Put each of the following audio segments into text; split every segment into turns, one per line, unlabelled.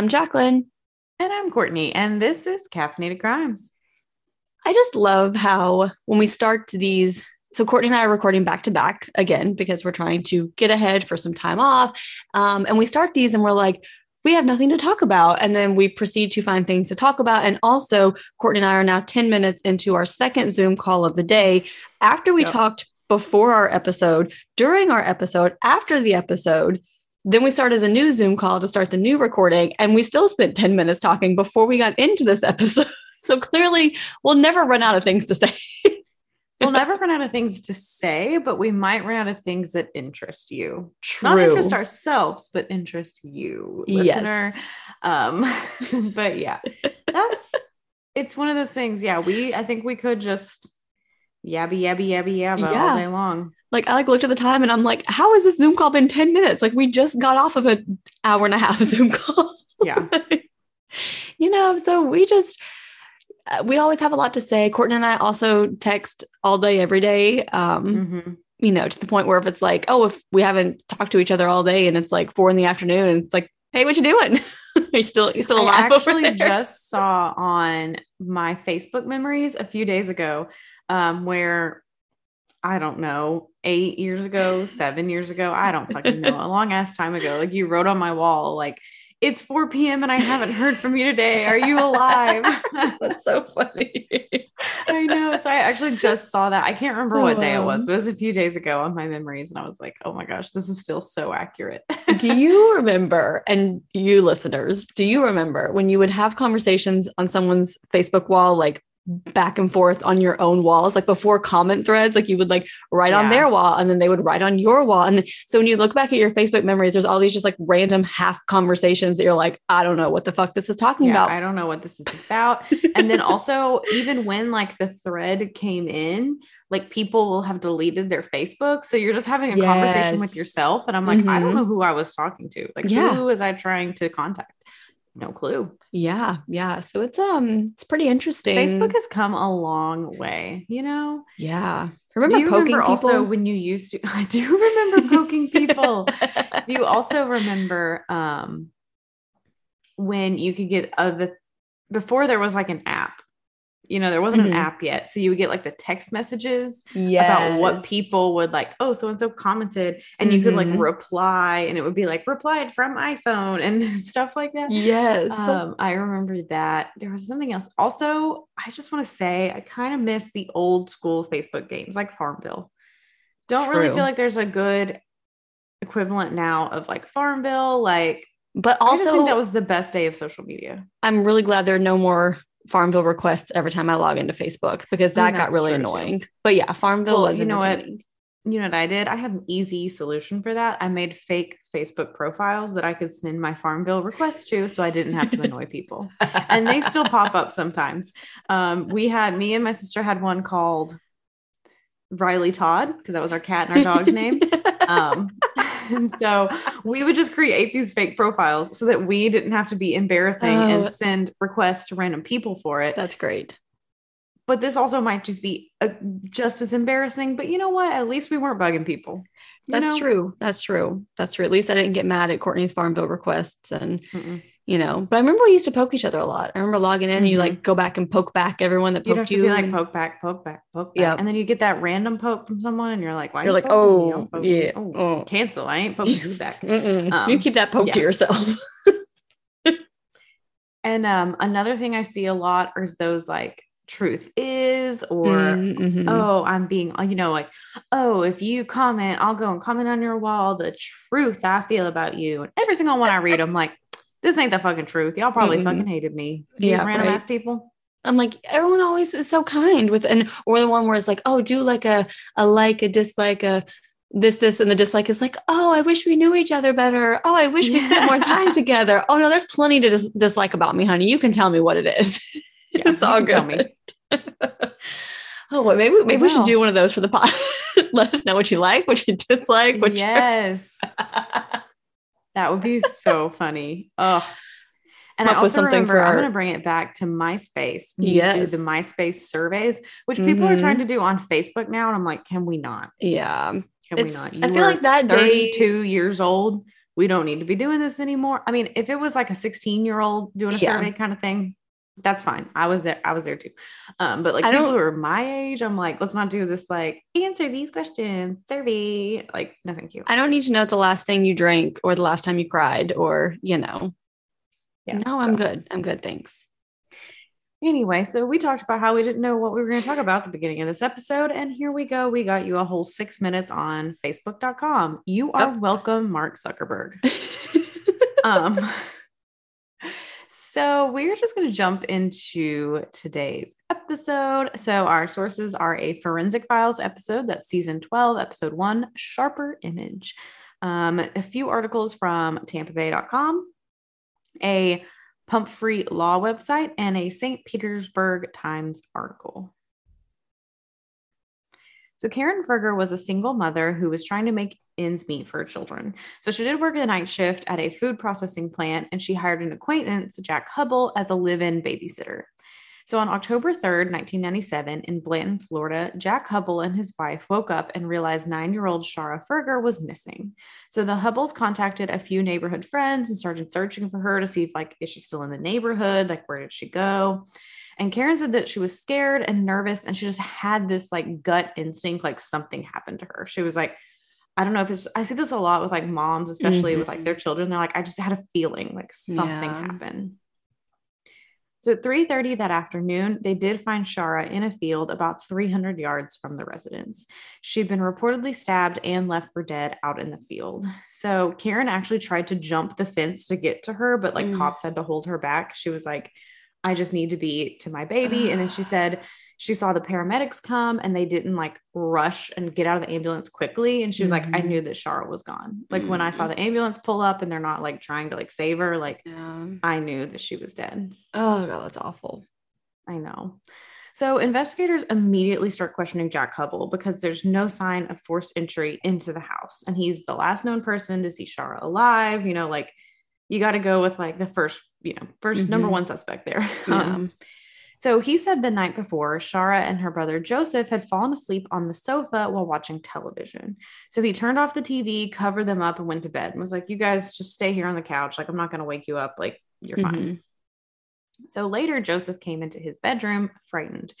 I'm Jacqueline.
And I'm Courtney, and this is Caffeinated Crimes.
I just love how when we start these, so Courtney and I are recording back to back again because we're trying to get ahead for some time off. Um, and we start these and we're like, we have nothing to talk about. And then we proceed to find things to talk about. And also, Courtney and I are now 10 minutes into our second Zoom call of the day after we
Yep.
talked before our episode, during our episode, after the episode. Then we started a new Zoom call to start the new recording, and we still spent 10 minutes talking before we got into this episode. So clearly, we'll never run out of things to say.
We'll never run out of things to say, but we might run out of things that interest you.
True.
Not interest ourselves, but interest you,
Yes.
listener. Um, but yeah, that's it's one of those things. Yeah, we I think we could just yabby yabby yabby yabba
Yeah.
all day long.
like I like looked at the time and I'm like, how has this Zoom call been 10 minutes? Like we just got off of an hour and a half Zoom call.
Yeah.
you know, so we just uh, we always have a lot to say. Courtney and I also text all day, every day. Um,
Mhm.
you know, to the point where if it's like, oh, if we haven't talked to each other all day and it's like four in the afternoon, and it's like, hey, what you doing? Are you still you still
I
alive over
actually just saw on my Facebook memories a few days ago um, where I don't know, eight years ago, seven years ago, I don't fucking know, a long ass time ago. Like you wrote on my wall, like, it's 4 p.m. and I haven't heard from you today. Are you alive?
That's so funny.
I know. So I actually just saw that. I can't remember what day it was, but it was a few days ago on my memories. And I was like, oh my gosh, this is still so accurate.
do you remember, and you listeners, do you remember when you would have conversations on someone's Facebook wall, like back and forth on your own walls, like before comment threads, like you would like write on their wall and then they would write on your wall. And then, so when you look back at your Facebook memories, there's all these just like random half conversations that you're like, I don't know what the fuck this is talking
Yeah,
about.
I don't know what this is about. and then also, even when like the thread came in, like people will have deleted their Facebook. So you're just having a conversation with yourself. And I'm like, I don't
Mhm.
know who I was talking to. Like,
Yeah.
who was I trying to contact? No clue.
yeah. Yeah. So it's, um, it's pretty interesting.
Facebook has come a long way, you know?
yeah. Remember
do you
poking
remember
people?
also when you used to? I do remember poking people. do you also remember um when you could get uh, the before there was like an app you know there wasn't
Mhm.
an app yet so you would get like the text messages
yes.
about what people would like oh so and so commented and you could like
Mhm.
reply and it would be like replied from iphone and stuff like that
Yes.
um, I remember that. There was something else. Also, I just want to say I kind of miss the old school Facebook games like Farmville. Don't really feel like there's a good equivalent now of like Farmville. Like,
but
I
also,
think that was the best day of social media.
I'm really glad there are no more Farmville requests every time I log into Facebook because that got really
true, too.
annoying. But yeah, Farmville
Well,
was
you know what? You know what I did? I have an easy solution for that. I made fake Facebook profiles that I could send my Farmville requests to so I didn't have to annoy people. and they still pop up sometimes. Um, we had me and my sister had one called Riley Todd because that was our cat and our dog's name. Um, and so we would just create these fake profiles so that we didn't have to be embarrassing
Oh.
and send requests to random people for it.
That's great.
But this also might just be uh, just as embarrassing. But you know what? At least we weren't bugging people.
That's
know?
true. That's true. That's true. At least I didn't get mad at Courtney's Farmville requests and
Mm-mm.
You know, but I remember we used to poke each other a lot. I remember logging in and you like go back and poke back everyone that
You'd
poked you.
like poke back, poke back, poke back.
Yep.
And then you get that random poke from someone and you're like, why
You're
you
like, oh, yeah,
Oh,
oh.
cancel. I ain't poking you back. Um,
you keep that poke to yourself.
And um, another thing I see a lot is those like truth is or
Mhm.
oh i'm being you know like oh if you comment i'll go and comment on your wall the truth i feel about you and every single one i read i'm like this ain't the fucking truth y'all probably
Mm-mm.
fucking hated me you
Yeah,
random
right.
ass people
I'm like, everyone always is so kind with, and or the one where it's like, oh, do like a a like, a dislike, a this, this, and the dislike is like, oh, I wish we knew each other better. Oh, I wish we spent more time together. Oh no, there's plenty to dis- dislike about me, honey. You can tell me what it is.
Yeah,
it's
you
all good. oh, well, maybe maybe we should do one of those for the pod. Let us know what you like, what you dislike, what
yes that would be so funny oh and I also
something for
remember, I'm going to bring it back to MySpace. We used to
Yes.
do the MySpace surveys, which people are
Mhm.
trying to do on Facebook now. And I'm like, can we not?
yeah.
Can we
It's,
not?
I feel like that day
32 years old we don't need to be doing this anymore. I mean, if it was like a 16 year old doing a
Yeah.
survey kind of thing, that's fine. I was there. I was there too. Um, but like
I
people who are my age, I'm like, let's not do this like answer these questions, survey. Like, no, thank you.
I don't need to know the last thing you drank or the last time you cried or, you know.
Yeah,
No, I'm
so-
good. I'm good. Thanks.
Anyway, so we talked about how we didn't know what we were going to talk about at the beginning of this episode. And here we go. We got you a whole six minutes on facebook.com. You are
Yep.
welcome, Mark Zuckerberg. um, so we're just going to jump into today's episode. So our sources are a Forensic Files episode, that's season 12, episode one, Sharper Image. Um, a few articles from tampabay.com, a Pump Free Law website, and a St. Petersburg Times article. So Karen Ferger was a single mother who was trying to make ends meet for her children. So she did work a night shift at a food processing plant and she hired an acquaintance, Jack Hubble, as a live-in babysitter. So on October 3rd, 1997, in Blanton, Florida, Jack Hubble and his wife woke up and realized nine-year-old Shara Ferger was missing. So the Hubbles contacted a few neighborhood friends and started searching for her to see if like is she still in the neighborhood? Like where did she go? And Karen said that she was scared and nervous and she just had this like gut instinct like something happened to her. She was like, I don't know if it's I see this a lot with like moms, especially with like their children. They're like, I just had a feeling like something
Yeah.
happened. So at 3:30 that afternoon, they did find Shara in a field about 300 yards from the residence. She'd been reportedly stabbed and left for dead out in the field. So Karen actually tried to jump the fence to get to her, but like
Mm.
cops had to hold her back. She was like, I just need to be to my baby. And then she said she saw the paramedics come and they didn't like rush and get out of the ambulance quickly. And she was like, I
Mhm.
knew that Shara was gone. Like when I saw the ambulance pull up and they're not like trying to like save her, like
Yeah.
I knew that she was dead.
Oh god, that's awful.
I know. So investigators immediately start questioning Jack Hubble because there's no sign of forced entry into the house. And he's the last known person to see Shara alive. You know, like you got to go with like the first, you know, 1st number
Mhm.
one suspect there.
Yeah.
Um, so he said the night before, Shara and her brother Joseph had fallen asleep on the sofa while watching television. So he turned off the TV, covered them up, and went to bed and was like, You guys just stay here on the couch. Like, I'm not going to wake you up. Like, you're fine.
Mhm.
So later, Joseph came into his bedroom frightened.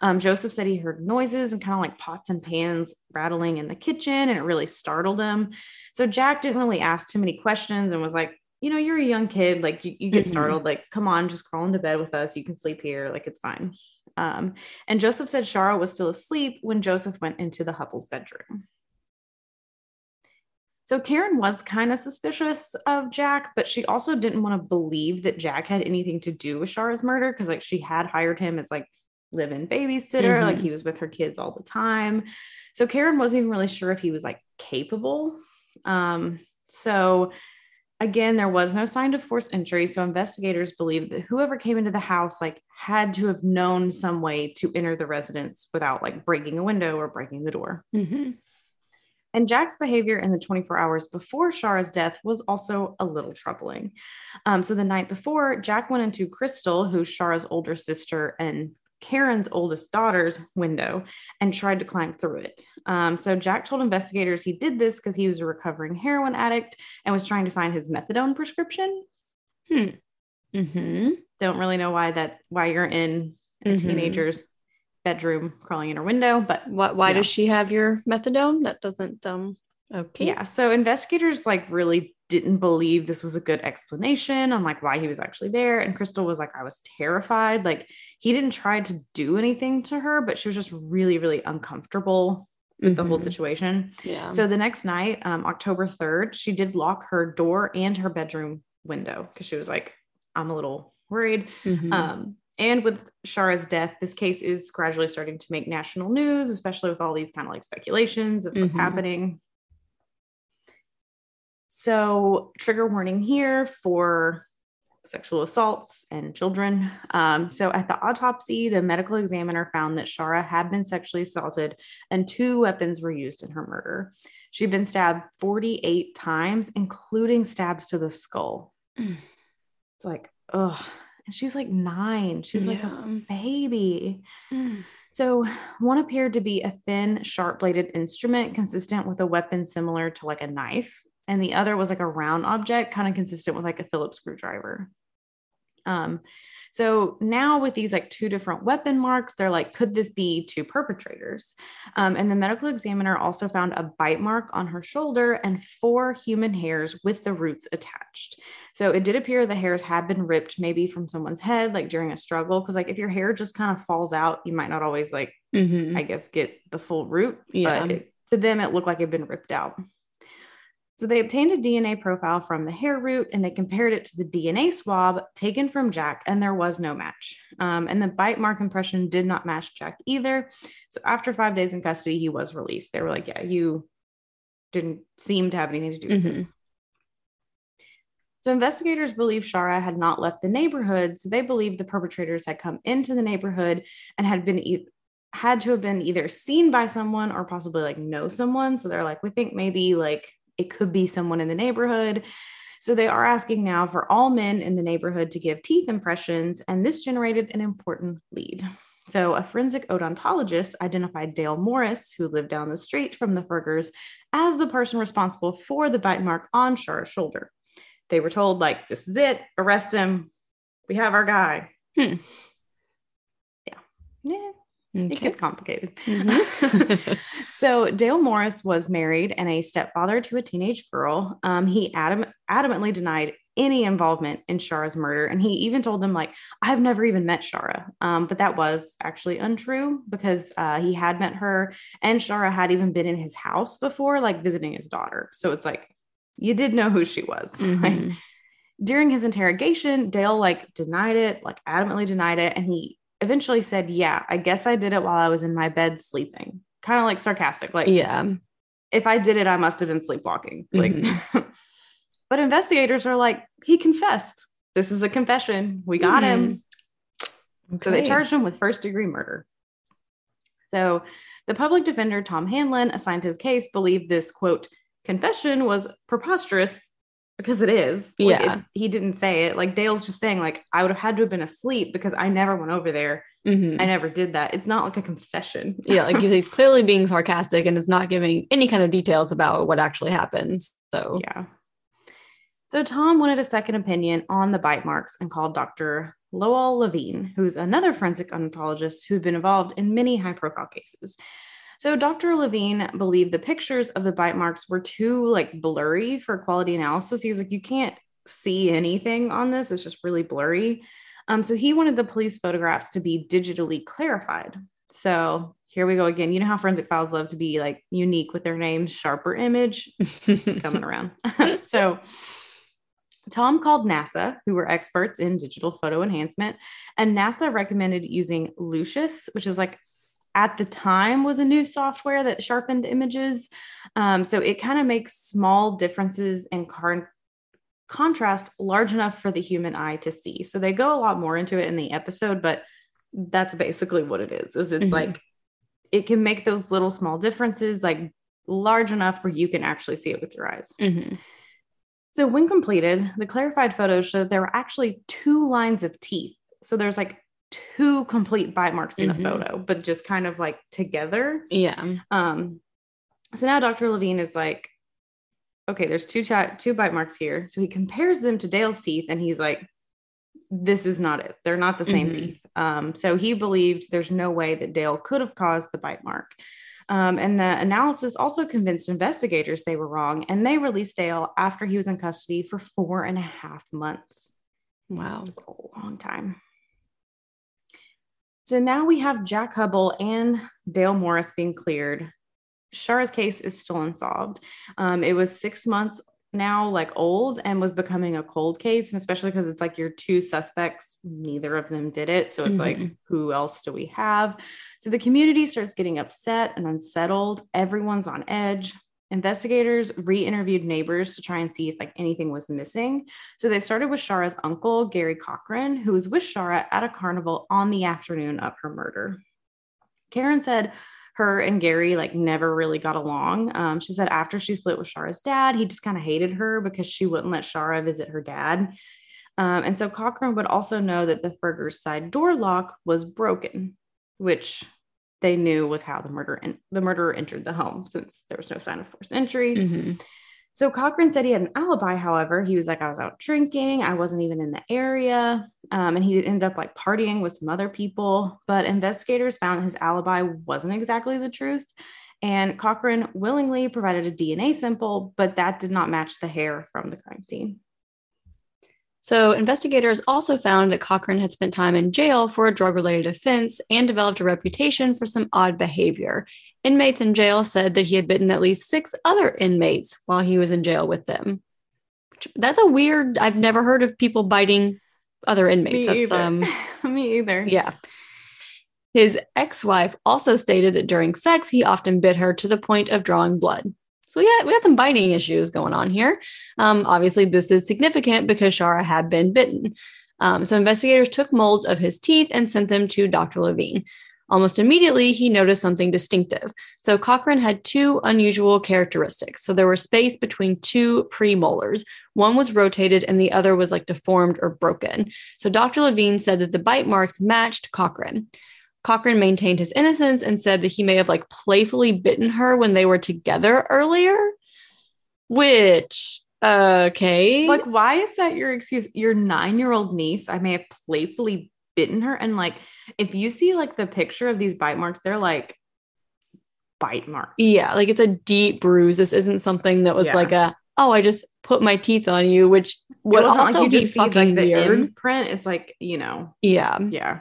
Um, Joseph said he heard noises and kind of like pots and pans rattling in the kitchen, and it really startled him. So Jack didn't really ask too many questions and was like, You know, you're a young kid. Like, you, you get
Mhm.
startled. Like, come on, just crawl into bed with us. You can sleep here. Like, it's fine. Um, and Joseph said Shara was still asleep when Joseph went into the Hubble's bedroom. So Karen was kind of suspicious of Jack, but she also didn't want to believe that Jack had anything to do with Shara's murder because like she had hired him as like live-in babysitter, like
Mhm.
he was with her kids all the time. So Karen wasn't even really sure if he was like capable. Um, so again, there was no sign of force entry. So investigators believe that whoever came into the house like had to have known some way to enter the residence without like breaking a window or breaking the door.
Mhm.
And Jack's behavior in the 24 hours before Shara's death was also a little troubling. Um, so the night before, Jack went into Crystal, who's Shara's older sister and Karen's oldest daughter's window, and tried to climb through it. Um, so Jack told investigators he did this because he was a recovering heroin addict and was trying to find his methadone prescription.
Mhm.
Don't really know why that why you're in a
Mhm.
teenager's bedroom crawling in her window, but
Why, why does she have your methadone? That doesn't um okay.
Yeah. So investigators like really didn't believe this was a good explanation on like why he was actually there. And Crystal was like, I was terrified. Like he didn't try to do anything to her, but she was just really, really uncomfortable with the whole
Mhm.
situation.
Yeah.
So the next night, um, October 3rd, she did lock her door and her bedroom window because she was like, I'm a little worried.
Mhm.
Um, and with Shara's death, this case is gradually starting to make national news, especially with all these kind of like speculations of what's
Mhm.
happening. So, trigger warning here for sexual assaults and children. Um, so, at the autopsy, the medical examiner found that Shara had been sexually assaulted and two weapons were used in her murder. She'd been stabbed 48 times, including stabs to the skull.
Mm.
It's like, ugh. And she's like nine. She's like a baby.
Mm.
So, one appeared to be a thin, sharp bladed instrument consistent with a weapon similar to like a knife. And the other was like a round object, kind of consistent with like a Phillips screwdriver. Um, so now with these like two different weapon marks, they're like, could this be two perpetrators? Um, and the medical examiner also found a bite mark on her shoulder and four human hairs with the roots attached. So it did appear the hairs had been ripped maybe from someone's head, like during a struggle. Cause like if your hair just kind of falls out, you might not always like, mm-hmm. I guess, get the full root. Yeah. But it, to them, it looked like it had been ripped out. So they obtained a DNA profile from the hair root and they compared it to the DNA swab taken from Jack, and there was no match. Um, and the bite mark impression did not match Jack either. So after five days in custody, he was released. They were like, Yeah, you didn't seem to have anything to do with mm-hmm. this. So investigators believe Shara had not left the neighborhood. So they believe the perpetrators had come into the neighborhood and had been e- had to have been either seen by someone or possibly like know someone. So they're like, we think maybe like it could be someone in the neighborhood. So they are asking now for all men in the neighborhood to give teeth impressions, and this generated an important lead. So, a forensic odontologist identified Dale Morris, who lived down the street from the Fergers, as the person responsible for the bite mark on Shara's shoulder. They were told, like, this is it, arrest him. We have our guy. Hmm. Yeah. Yeah. Okay. It gets complicated. Mm-hmm. so Dale Morris was married and a stepfather to a teenage girl. Um, he adam- adamantly denied any involvement in Shara's murder, and he even told them like, "I've never even met Shara." Um, but that was actually untrue because uh, he had met her, and Shara had even been in his house before, like visiting his daughter. So it's like you did know who she was. Mm-hmm. During his interrogation, Dale like denied it, like adamantly denied it, and he eventually said, Yeah, I guess I did it while I was in my bed sleeping. Kind of like sarcastic. Like,
yeah,
if I did it, I must have been sleepwalking. Like, mm-hmm. but investigators are like, He confessed. This is a confession. We got mm-hmm. him. Okay. So they charged him with first degree murder. So the public defender, Tom Hanlon, assigned his case, believed this quote, confession was preposterous because it is.
Like, yeah.
It, he didn't say it. Like Dale's just saying, like, I would have had to have been asleep because I never went over there. Mm-hmm. I never did that. It's not like a confession.
yeah. Like you say, clearly being sarcastic and is not giving any kind of details about what actually happens. So,
yeah. So Tom wanted a second opinion on the bite marks and called Dr. Lowell Levine, who's another forensic odontologist who'd been involved in many high profile cases. So Dr. Levine believed the pictures of the bite marks were too like blurry for quality analysis. He's like, you can't see anything on this. It's just really blurry. Um, so he wanted the police photographs to be digitally clarified. So here we go again. You know how forensic files love to be like unique with their names, sharper image it's coming around. so Tom called NASA, who were experts in digital photo enhancement, and NASA recommended using Lucis, which is like at the time was a new software that sharpened images. Um, so it kind of makes small differences in car- contrast large enough for the human eye to see. So they go a lot more into it in the episode, but that's basically what it is. Is it's mm-hmm. like it can make those little small differences like large enough where you can actually see it with your eyes. Mm-hmm. So when completed, the clarified photos showed there were actually two lines of teeth. So there's like two complete bite marks in mm-hmm. the photo, but just kind of like together.
Yeah.
Um, so now Dr. Levine is like, okay, there's two two bite marks here. So he compares them to Dale's teeth and he's like, this is not it. They're not the same mm-hmm. teeth. Um, so he believed there's no way that Dale could have caused the bite mark. Um, and the analysis also convinced investigators they were wrong, and they released Dale after he was in custody for four and a half months.
Wow.
A long time. So now we have Jack Hubble and Dale Morris being cleared. Shara's case is still unsolved. Um, it was six months now, like old, and was becoming a cold case, and especially because it's like your two suspects, neither of them did it. So it's mm-hmm. like, who else do we have? So the community starts getting upset and unsettled. Everyone's on edge. Investigators re-interviewed neighbors to try and see if like anything was missing. So they started with Shara's uncle, Gary Cochran, who was with Shara at a carnival on the afternoon of her murder. Karen said her and Gary like never really got along. Um, she said after she split with Shara's dad, he just kind of hated her because she wouldn't let Shara visit her dad. Um, and so Cochran would also know that the Fergers side door lock was broken, which they knew was how the murder and the murderer entered the home since there was no sign of forced entry. Mm-hmm. So Cochran said he had an alibi. However, he was like, I was out drinking. I wasn't even in the area. Um, and he ended up like partying with some other people. But investigators found his alibi wasn't exactly the truth. And Cochran willingly provided a DNA sample, but that did not match the hair from the crime scene.
So, investigators also found that Cochran had spent time in jail for a drug related offense and developed a reputation for some odd behavior. Inmates in jail said that he had bitten at least six other inmates while he was in jail with them. That's a weird, I've never heard of people biting other inmates.
Me
That's
either.
um
Me either.
yeah. His ex-wife also stated that during sex he often bit her to the point of drawing blood. So yeah, we got some biting issues going on here. Um, obviously, this is significant because Shara had been bitten. Um, so investigators took molds of his teeth and sent them to Dr. Levine. Almost immediately, he noticed something distinctive. So Cochran had two unusual characteristics. So there were space between two premolars. One was rotated and the other was like deformed or broken. So Dr. Levine said that the bite marks matched Cochran. Cochran maintained his innocence and said that he may have like playfully bitten her when they were together earlier, which okay.
Like, why is that your excuse? Your nine year old niece, I may have playfully bitten her. And like, if you see like the picture of these bite marks, they're like bite marks.
yeah, like it's a deep bruise. This isn't something that was
Yeah.
like a oh, I just put my teeth on you, which would also
like you
be
just see
fucking
like the
weird.
imprint. It's like, you know,
yeah.
yeah.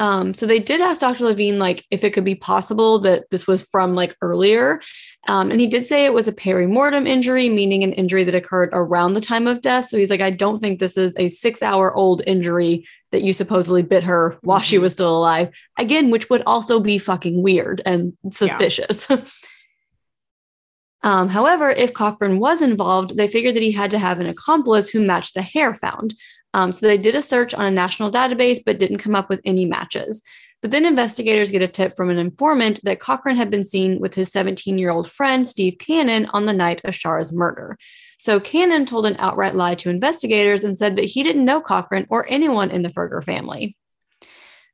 Um, so they did ask Dr. Levine like if it could be possible that this was from like earlier. Um, and he did say it was a perimortem injury, meaning an injury that occurred around the time of death. So he's like, I don't think this is a six hour old injury that you supposedly bit her while she
Mhm.
was still alive. Again, which would also be fucking weird and suspicious. Um, however, if Cochran was involved, they figured that he had to have an accomplice who matched the hair found. Um, so they did a search on a national database, but didn't come up with any matches. But then investigators get a tip from an informant that Cochran had been seen with his 17 year old friend, Steve Cannon, on the night of Shara's murder. So Cannon told an outright lie to investigators and said that he didn't know Cochran or anyone in the Ferger family.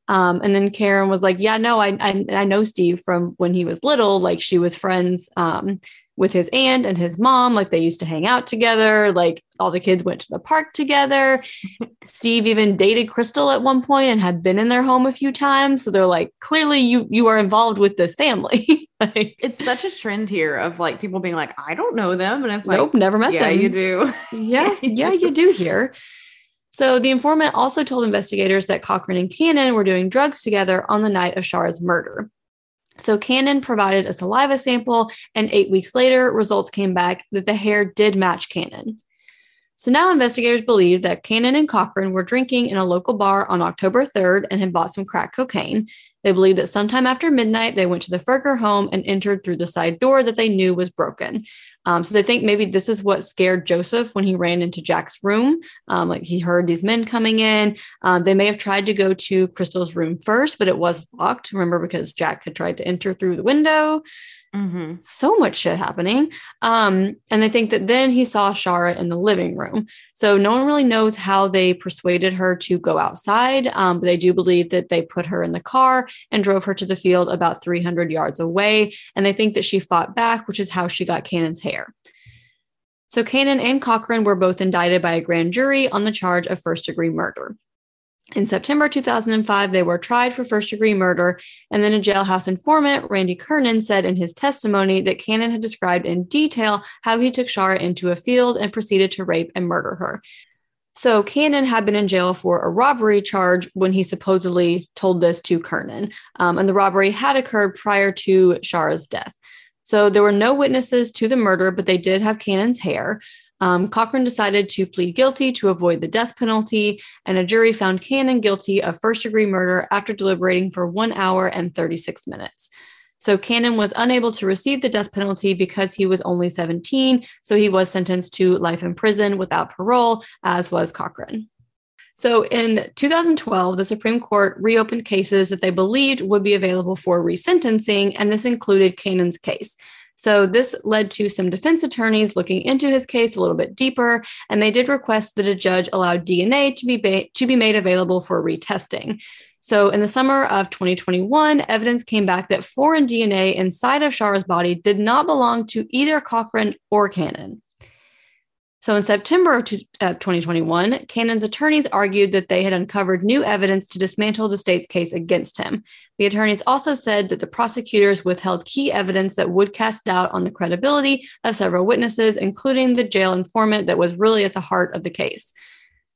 Um, and then Karen was like, "Yeah, no, I, I I know Steve from when he was little. Like she was friends um, with his aunt and his mom. Like they used to hang out together. Like all the kids went to the park together. Steve even dated Crystal at one point and had been in their home a few times. So they're like, clearly you you are involved with this family. like,
It's such a trend here of like people being like, I don't know them. And it's like,
nope, never met them.
yeah,
them.
you do.
Yeah, yeah, you do here. So the informant also told investigators that Cochran and Cannon were doing drugs together on the night of Shara's murder. So Cannon provided a saliva sample, and eight weeks later, results came back that the hair did match Cannon. So now investigators believe that Cannon and Cochran were drinking in a local bar on October 3rd and had bought some crack cocaine. They believe that sometime after midnight, they went to the Ferger home and entered through the side door that they knew was broken. Um, so they think maybe this is what scared Joseph when he ran into Jack's room. Um, like he heard these men coming in. Um, they may have tried to go to Crystal's room first, but it was locked. Remember, because Jack had tried to enter through the window.
Mhm.
So much shit happening. Um, and they think that then he saw Shara in the living room. So no one really knows how they persuaded her to go outside. Um, but they do believe that they put her in the car and drove her to the field about 300 yards away. And they think that she fought back, which is how she got Cannon's hair. So Cannon and Cochran were both indicted by a grand jury on the charge of first degree murder. In September 2005, they were tried for first degree murder, and then a jailhouse informant, Randy Kernan, said in his testimony that Cannon had described in detail how he took Shara into a field and proceeded to rape and murder her. So Cannon had been in jail for a robbery charge when he supposedly told this to Kernan, um, and the robbery had occurred prior to Shara's death. So there were no witnesses to the murder, but they did have Cannon's hair. Um, Cochran decided to plead guilty to avoid the death penalty, and a jury found Cannon guilty of first degree murder after deliberating for one hour and 36 minutes. So Cannon was unable to receive the death penalty because he was only 17, so he was sentenced to life in prison without parole, as was Cochran. So in 2012, the Supreme Court reopened cases that they believed would be available for resentencing, and this included Cannon's case. So this led to some defense attorneys looking into his case a little bit deeper, and they did request that a judge allow DNA to be ba- to be made available for retesting. So, in the summer of 2021, evidence came back that foreign DNA inside of Shara's body did not belong to either Cochran or Cannon. So, in September of 2021, Cannon's attorneys argued that they had uncovered new evidence to dismantle the state's case against him. The attorneys also said that the prosecutors withheld key evidence that would cast doubt on the credibility of several witnesses, including the jail informant that was really at the heart of the case.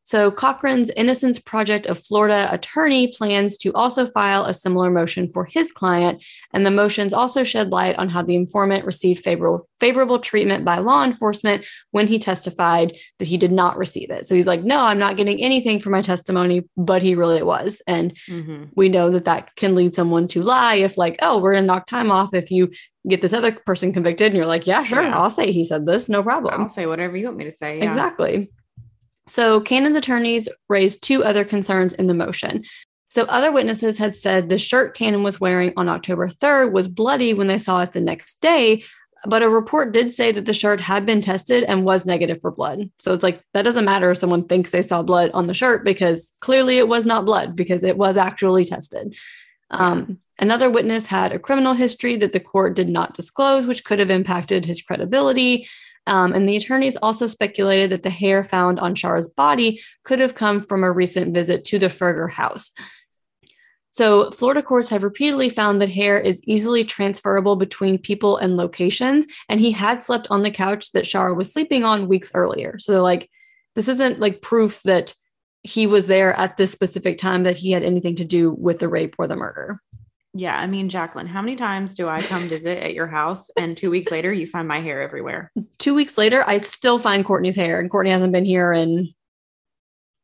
So, Cochran's Innocence Project of Florida attorney plans to also file a similar motion for his client. And the motions also shed light on how the informant received favorable, favorable treatment by law enforcement when he testified that he did not receive it. So, he's like, no, I'm not getting anything for my testimony, but he really was. And mm-hmm. we know that that can lead someone to lie if, like, oh, we're to knock time off if you get this other person convicted. And you're like, yeah, sure, yeah. I'll say he said this, no problem.
I'll say whatever you want me to say.
Yeah. Exactly. So Cannon's attorneys raised two other concerns in the motion. So other witnesses had said the shirt Cannon was wearing on October 3rd was bloody when they saw it the next day, but a report did say that the shirt had been tested and was negative for blood. So it's like that doesn't matter if someone thinks they saw blood on the shirt because clearly it was not blood because it was actually tested. Um, another witness had a criminal history that the court did not disclose, which could have impacted his credibility. Um, and the attorneys also speculated that the hair found on Shara's body could have come from a recent visit to the Ferger house. So, Florida courts have repeatedly found that hair is easily transferable between people and locations. And he had slept on the couch that Shara was sleeping on weeks earlier. So, they're like, this isn't like proof that he was there at this specific time that he had anything to do with the rape or the murder.
Yeah, I mean, Jacqueline, how many times do I come visit at your house and two weeks later you find my hair everywhere?
Two weeks later, I still find Courtney's hair, and Courtney hasn't been here in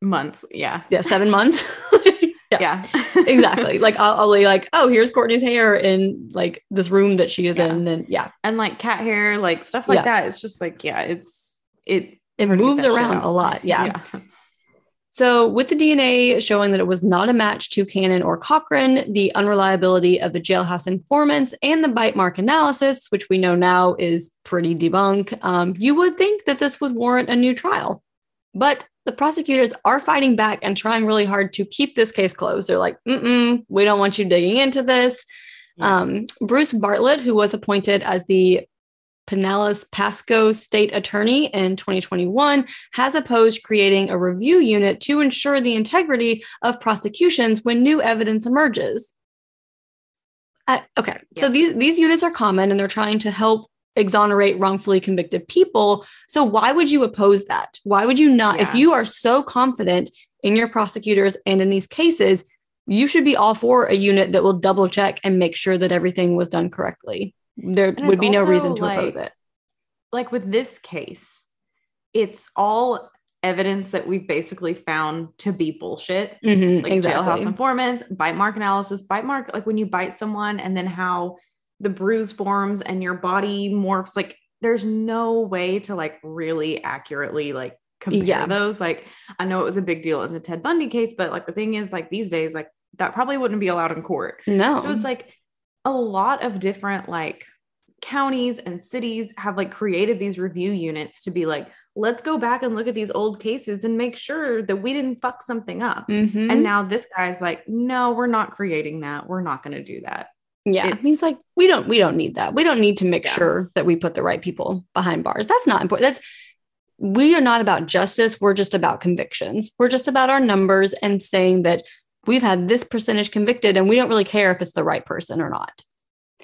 months. Yeah.
Yeah, seven months.
yeah, yeah.
exactly. Like I'll, I'll, be like, oh, here's Courtney's hair in like this room that she is yeah. in, and yeah,
and like cat hair, like stuff like yeah. that. It's just like, yeah, it's it
it moves around a lot. Yeah. So, with the DNA showing that it was not a match to Cannon or Cochran, the unreliability of the jailhouse informants, and the bite mark analysis, which we know now is pretty debunk, um, you would think that this would warrant a new trial. But the prosecutors are fighting back and trying really hard to keep this case closed. They're like, mm we don't want you digging into this. Um, Bruce Bartlett, who was appointed as the Pinellas Pasco state attorney in 2021 has opposed creating a review unit to ensure the integrity of prosecutions when new evidence emerges. Uh, okay, yeah. so these, these units are common and they're trying to help exonerate wrongfully convicted people. So why would you oppose that? Why would you not? Yeah. If you are so confident in your prosecutors and in these cases, you should be all for a unit that will double check and make sure that everything was done correctly there would be no reason to like, oppose it.
Like with this case, it's all evidence that we've basically found to be bullshit. Mm-hmm, like exactly. jailhouse informants, bite mark analysis, bite mark, like when you bite someone and then how the bruise forms and your body morphs, like there's no way to like really accurately like compare yeah. those. Like I know it was a big deal in the Ted Bundy case, but like the thing is like these days, like that probably wouldn't be allowed in court.
No.
So it's like a lot of different like counties and cities have like created these review units to be like let's go back and look at these old cases and make sure that we didn't fuck something up. Mm-hmm. and now this guy's like no we're not creating that. We're not going to do that.
Yeah it's, he's like we don't we don't need that. We don't need to make yeah. sure that we put the right people behind bars. That's not important that's we are not about justice. We're just about convictions. We're just about our numbers and saying that we've had this percentage convicted and we don't really care if it's the right person or not.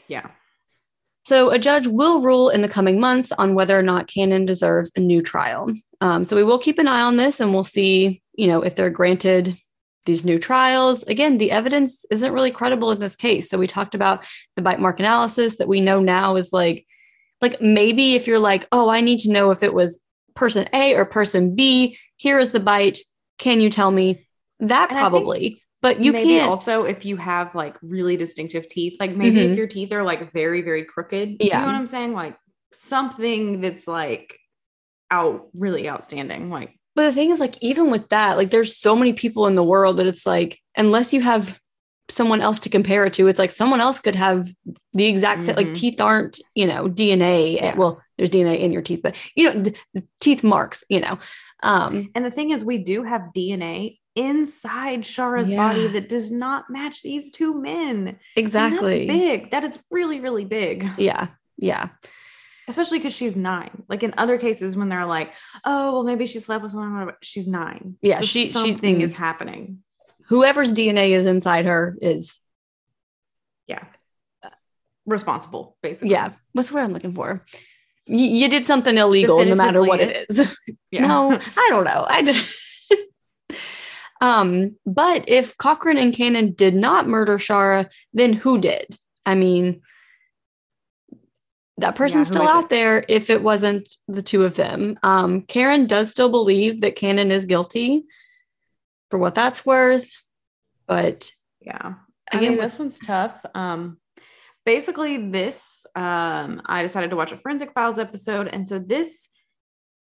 Yeah.
So a judge will rule in the coming months on whether or not Cannon deserves a new trial. Um, so we will keep an eye on this and we'll see, you know, if they're granted these new trials. Again, the evidence isn't really credible in this case. So we talked about the bite mark analysis that we know now is like, like maybe if you're like, oh, I need to know if it was person A or person B, here is the bite. Can you tell me that and probably? But you maybe can't
also if you have like really distinctive teeth like maybe mm-hmm. if your teeth are like very very crooked yeah. you know what i'm saying like something that's like out really outstanding like
but the thing is like even with that like there's so many people in the world that it's like unless you have someone else to compare it to it's like someone else could have the exact mm-hmm. like teeth aren't you know dna yeah. well there's dna in your teeth but you know teeth marks you know Um,
And the thing is, we do have DNA inside Shara's
Yeah.
body that does not match these two men.
Exactly.
that's big. That is really, really big.
Yeah. Yeah.
Especially because she's nine. Like in other cases, when they're like, "Oh, well, maybe she slept with someone," she's nine.
Yeah,
So
she- she-
something
mm.
is happening.
Whoever's DNA is inside her is,
Yeah, responsible, basically.
yeah. What's the word I'm looking for? You, you did something illegal no matter what it is.
yeah.
No, I don't know. I did. um, but if Cochran and Cannon did not murder Shara, then who did? I mean, that person's
who
still out
it?
there if it wasn't the two of them. Um, Karen does still believe that Cannon is guilty for what that's worth. But
Yeah. I
Again,
mean, this one's tough. Um, basically, this um, I decided to watch a Forensic Files episode, and so this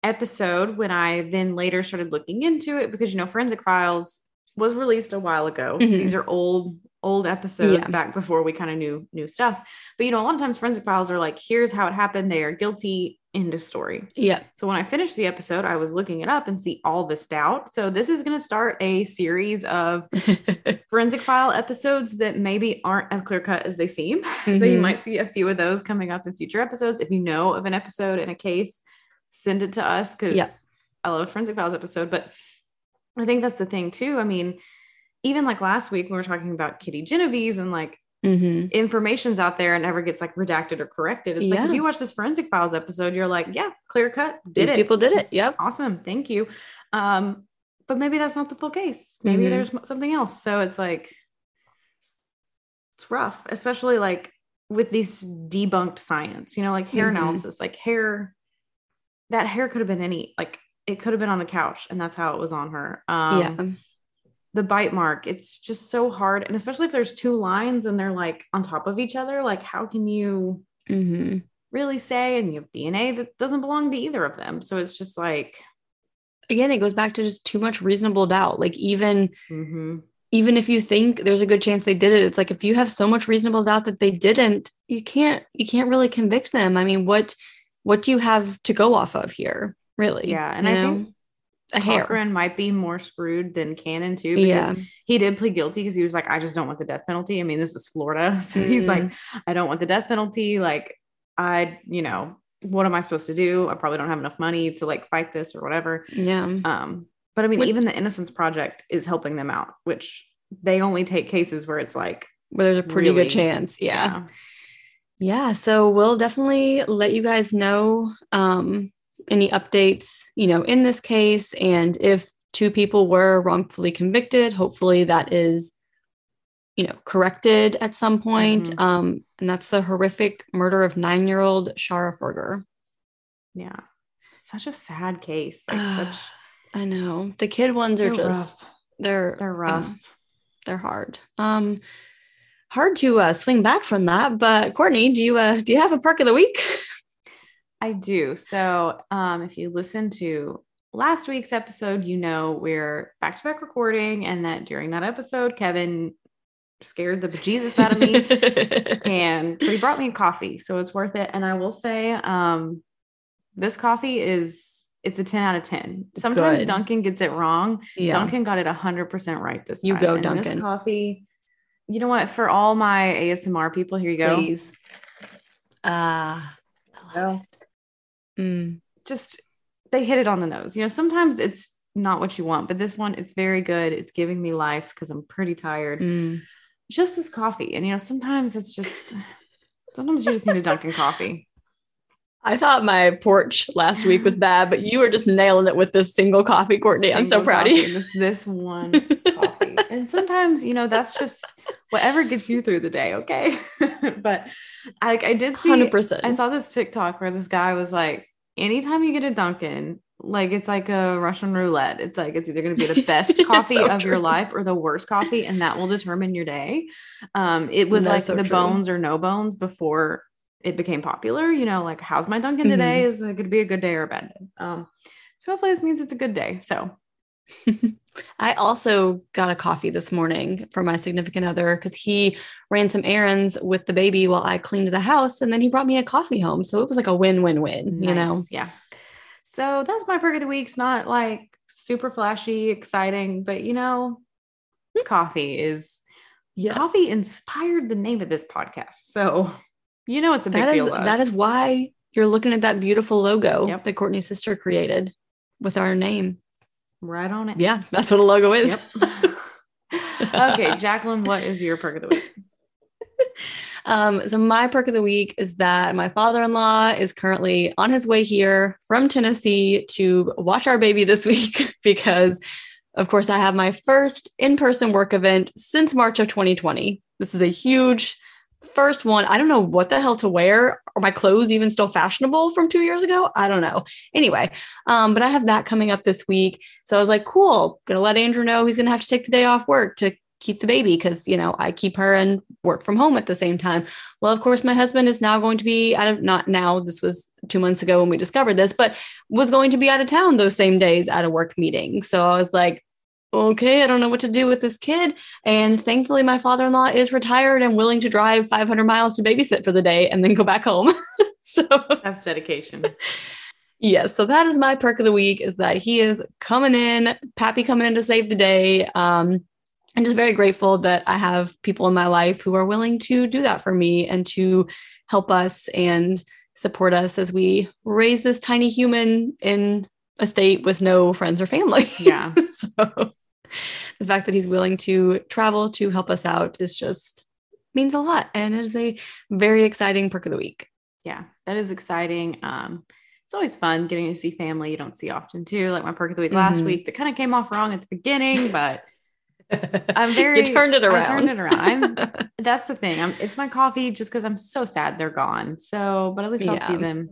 episode, when I then later started looking into it, because you know, Forensic Files was released a while ago.
Mhm.
These are old old episodes
Yeah.
back before we kind of knew new stuff. But you know, a lot of times Forensic Files are like, here's how it happened. They are guilty. End of story.
yeah,
So when I finished the episode, I was looking it up and see all this doubt. So this is going to start a series of forensic file episodes that maybe aren't as clear cut as they seem. So you
Mhm.
might see a few of those coming up in future episodes. If you know of an episode in a case, send it to us because
Yeah.
I love a forensic files episode. But I think that's the thing too. I mean, even like last week when we were talking about Kitty Genovese and like
Mhm.
information's out there and never gets like redacted or corrected. It's like
Yeah.
if you watch this forensic files episode, you're like, yeah, clear cut, did
These
it.
people did it. Yep.
awesome thank you um but maybe that's not the full case maybe
Mhm.
there's something else so it's like it's rough especially like with these debunked science you know like hair
Mhm.
analysis like hair that hair could have been any like it could have been on the couch and that's how it was on her um
yeah.
the bite mark it's just so hard and especially if there's two lines and they're like on top of each other like how can you
hmm
really say and you have dna that doesn't belong to either of them so it's just like
Again, it goes back to just too much reasonable doubt. Like even
mhm.
even if you think there's a good chance they did it, it's like if you have so much reasonable doubt that they didn't, you can't you can't really convict them. I mean, what what do you have to go off of here, really?
Yeah, and
You
I
know?
think
a hair.
Cochran might be more screwed than Cannon too, because
Yeah.
he did plead guilty because he was like, I just don't want the death penalty. I mean, this is Florida. So he's like,
Mm-hmm.
I don't want the death penalty. Like, I, you know, what am I supposed to do? I probably don't have enough money to like fight this or whatever.
Yeah.
Um, but I mean, even the Innocence Project is helping them out, which they only take cases where it's like,
Where there's a pretty
really-
good chance. Yeah. Yeah. Yeah, so we'll definitely let you guys know um, any updates, you know, in this case. And if two people were wrongfully convicted, hopefully that is, you know, corrected at some point.
Mhm.
Um, and that's the horrific murder of nine year old Shara Ferger.
yeah. Such a sad case. Like such
I know. The kid ones are just,
rough.
they're,
They're rough.
they're hard. Um, hard to uh, swing back from that. But Courtney, do you uh, do you have a perk of the week?
I do. So, um, if you listen to last week's episode, you know we're back to back recording, and that during that episode, Kevin scared the bejesus out of me, and he brought me a coffee, so it's worth it. And I will say, um, this coffee is it's a ten out of ten. Sometimes
Good.
Dunkin' gets it wrong.
yeah.
Dunkin' got it hundred percent right this time.
You go,
And this
Dunkin'.
coffee. You know what? For all my ASMR people, here you go.
Please. Uh, mm,
just they hit it on the nose. You know, sometimes it's not what you want, but this one, it's very good. It's giving me life because I'm pretty tired.
mm.
Just this coffee. And, you know, sometimes it's just, sometimes you just need a Dunkin' coffee.
I thought my porch last week was bad, but you were just nailing it with this single coffee, Courtney. I'm so
Single
proud of you.
This, one coffee. And sometimes, you know, that's just whatever gets you through the day. Okay. but I, I did see,
Hundred percent.
I saw this TikTok where this guy was like, anytime you get a Dunkin', like it's like a Russian roulette. It's like it's either going to be the best coffee
so
of your life or the worst coffee, and that will determine your day. Um, it was
That's
like
so
the
true.
bones or no bones before it became popular. You know, like how's my Dunkin'
Mm-hmm.
today? Is it going to be a good day or a bad day? Um, so hopefully this means it's a good day. So
I also got a coffee this morning for my significant other because he ran some errands with the baby while I cleaned the house, and then he brought me a coffee home. So it was like a win-win-win, you know.
yeah. So that's my perk of the week. It's not like super flashy, exciting, but you know, coffee is
Yes.
coffee inspired the name of this podcast. So you know it's a big
That is
deal. us.
that is why you're looking at that beautiful logo
Yep.
that Courtney's sister created with our name.
right on it.
Yeah, that's what a logo is.
Yep. okay, Jacqueline, what is your perk of the week?
Um, so my perk of the week is that my father-in-law is currently on his way here from Tennessee to watch our baby this week because of course I have my first in-person work event since March of 2020. This is a huge first one. I don't know what the hell to wear. Are my clothes even still fashionable from two years ago? I don't know. Anyway, um, but I have that coming up this week. So I was like, cool, gonna let Andrew know he's gonna have to take the day off work to keep the baby because you know I keep her and work from home at the same time. Well, of course, my husband is now going to be out of not now. This was two months ago when we discovered this, but was going to be out of town those same days at a work meeting. So I was like, okay, I don't know what to do with this kid. And thankfully, my father-in-law is retired and willing to drive 500 miles to babysit for the day and then go back home. so
That's dedication.
Yes, so that is my perk of the week is that he is coming in, Pappy coming in to save the day. Um, I'm just very grateful that I have people in my life who are willing to do that for me and to help us and support us as we raise this tiny human in a state with no friends or family.
Yeah.
so the fact that he's willing to travel to help us out is just means a lot and it is a very exciting perk of the week.
Yeah, that is exciting. Um, it's always fun getting to see family you don't see often too. Like my perk of the week last
Mhm.
week that kind of came off wrong at the beginning, but I'm very
you turned it around.
I turned it around. I'm that's the thing. I'm it's my coffee just because I'm so sad they're gone. So, but at least I'll see them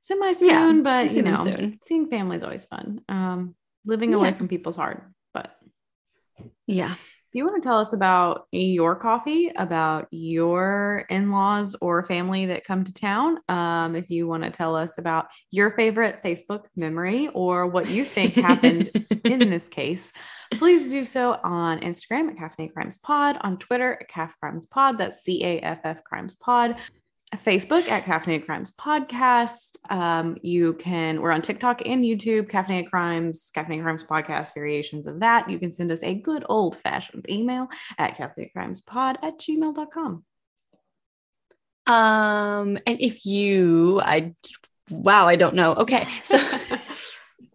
semi soon. but you know,
soon.
seeing family is always fun. Um, living away
Yeah.
from people's hard.
Yeah.
if you want to tell us about your coffee, about your in laws or family that come to town, um, if you want to tell us about your favorite Facebook memory or what you think happened in this case, please do so on Instagram at Caffeinated Crimes Pod, on Twitter at Caff Crimes Pod, that's C A F F Crimes Pod. Facebook at Caffeinated Crimes Podcast. Um, you can, we're on TikTok and YouTube, Caffeinated Crimes, Caffeinated Crimes Podcast, variations of that. You can send us a good old fashioned email at caffeinatedcrimespod at gmail.com.
Um, and if you, I, wow, I don't know. Okay. So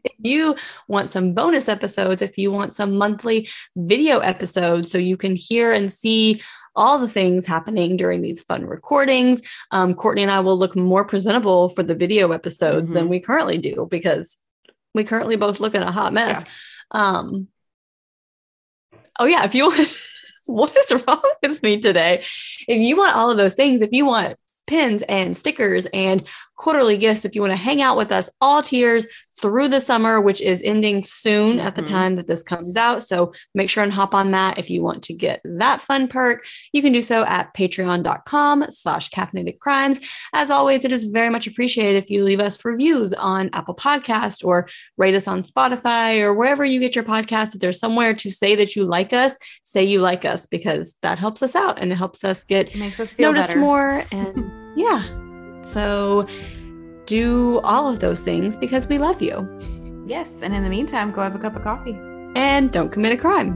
if you want some bonus episodes, if you want some monthly video episodes, so you can hear and see all the things happening during these fun recordings, um, Courtney and I will look more presentable for the video episodes than
Mhm.
we currently do because we currently both look in a hot mess. Um, oh yeah, if you want, what is wrong with me today? If you want all of those things, if you want pins and stickers and quarterly gifts, if you want to hang out with us all tiers through the summer, which is ending soon at the
Mhm.
time that this comes out. So make sure and hop on that. If you want to get that fun perk, you can do so at patreon.com slash caffeinated crimes. As always, it is very much appreciated if you leave us reviews on Apple Podcast or rate us on Spotify or wherever you get your podcast. If there's somewhere to say that you like us, say you like us because that helps us out and it helps us get
It makes us feel
noticed
better.
more. And yeah, so do all of those things because we love you
Yes. And in the meantime, go have a cup of coffee.
and don't commit a crime.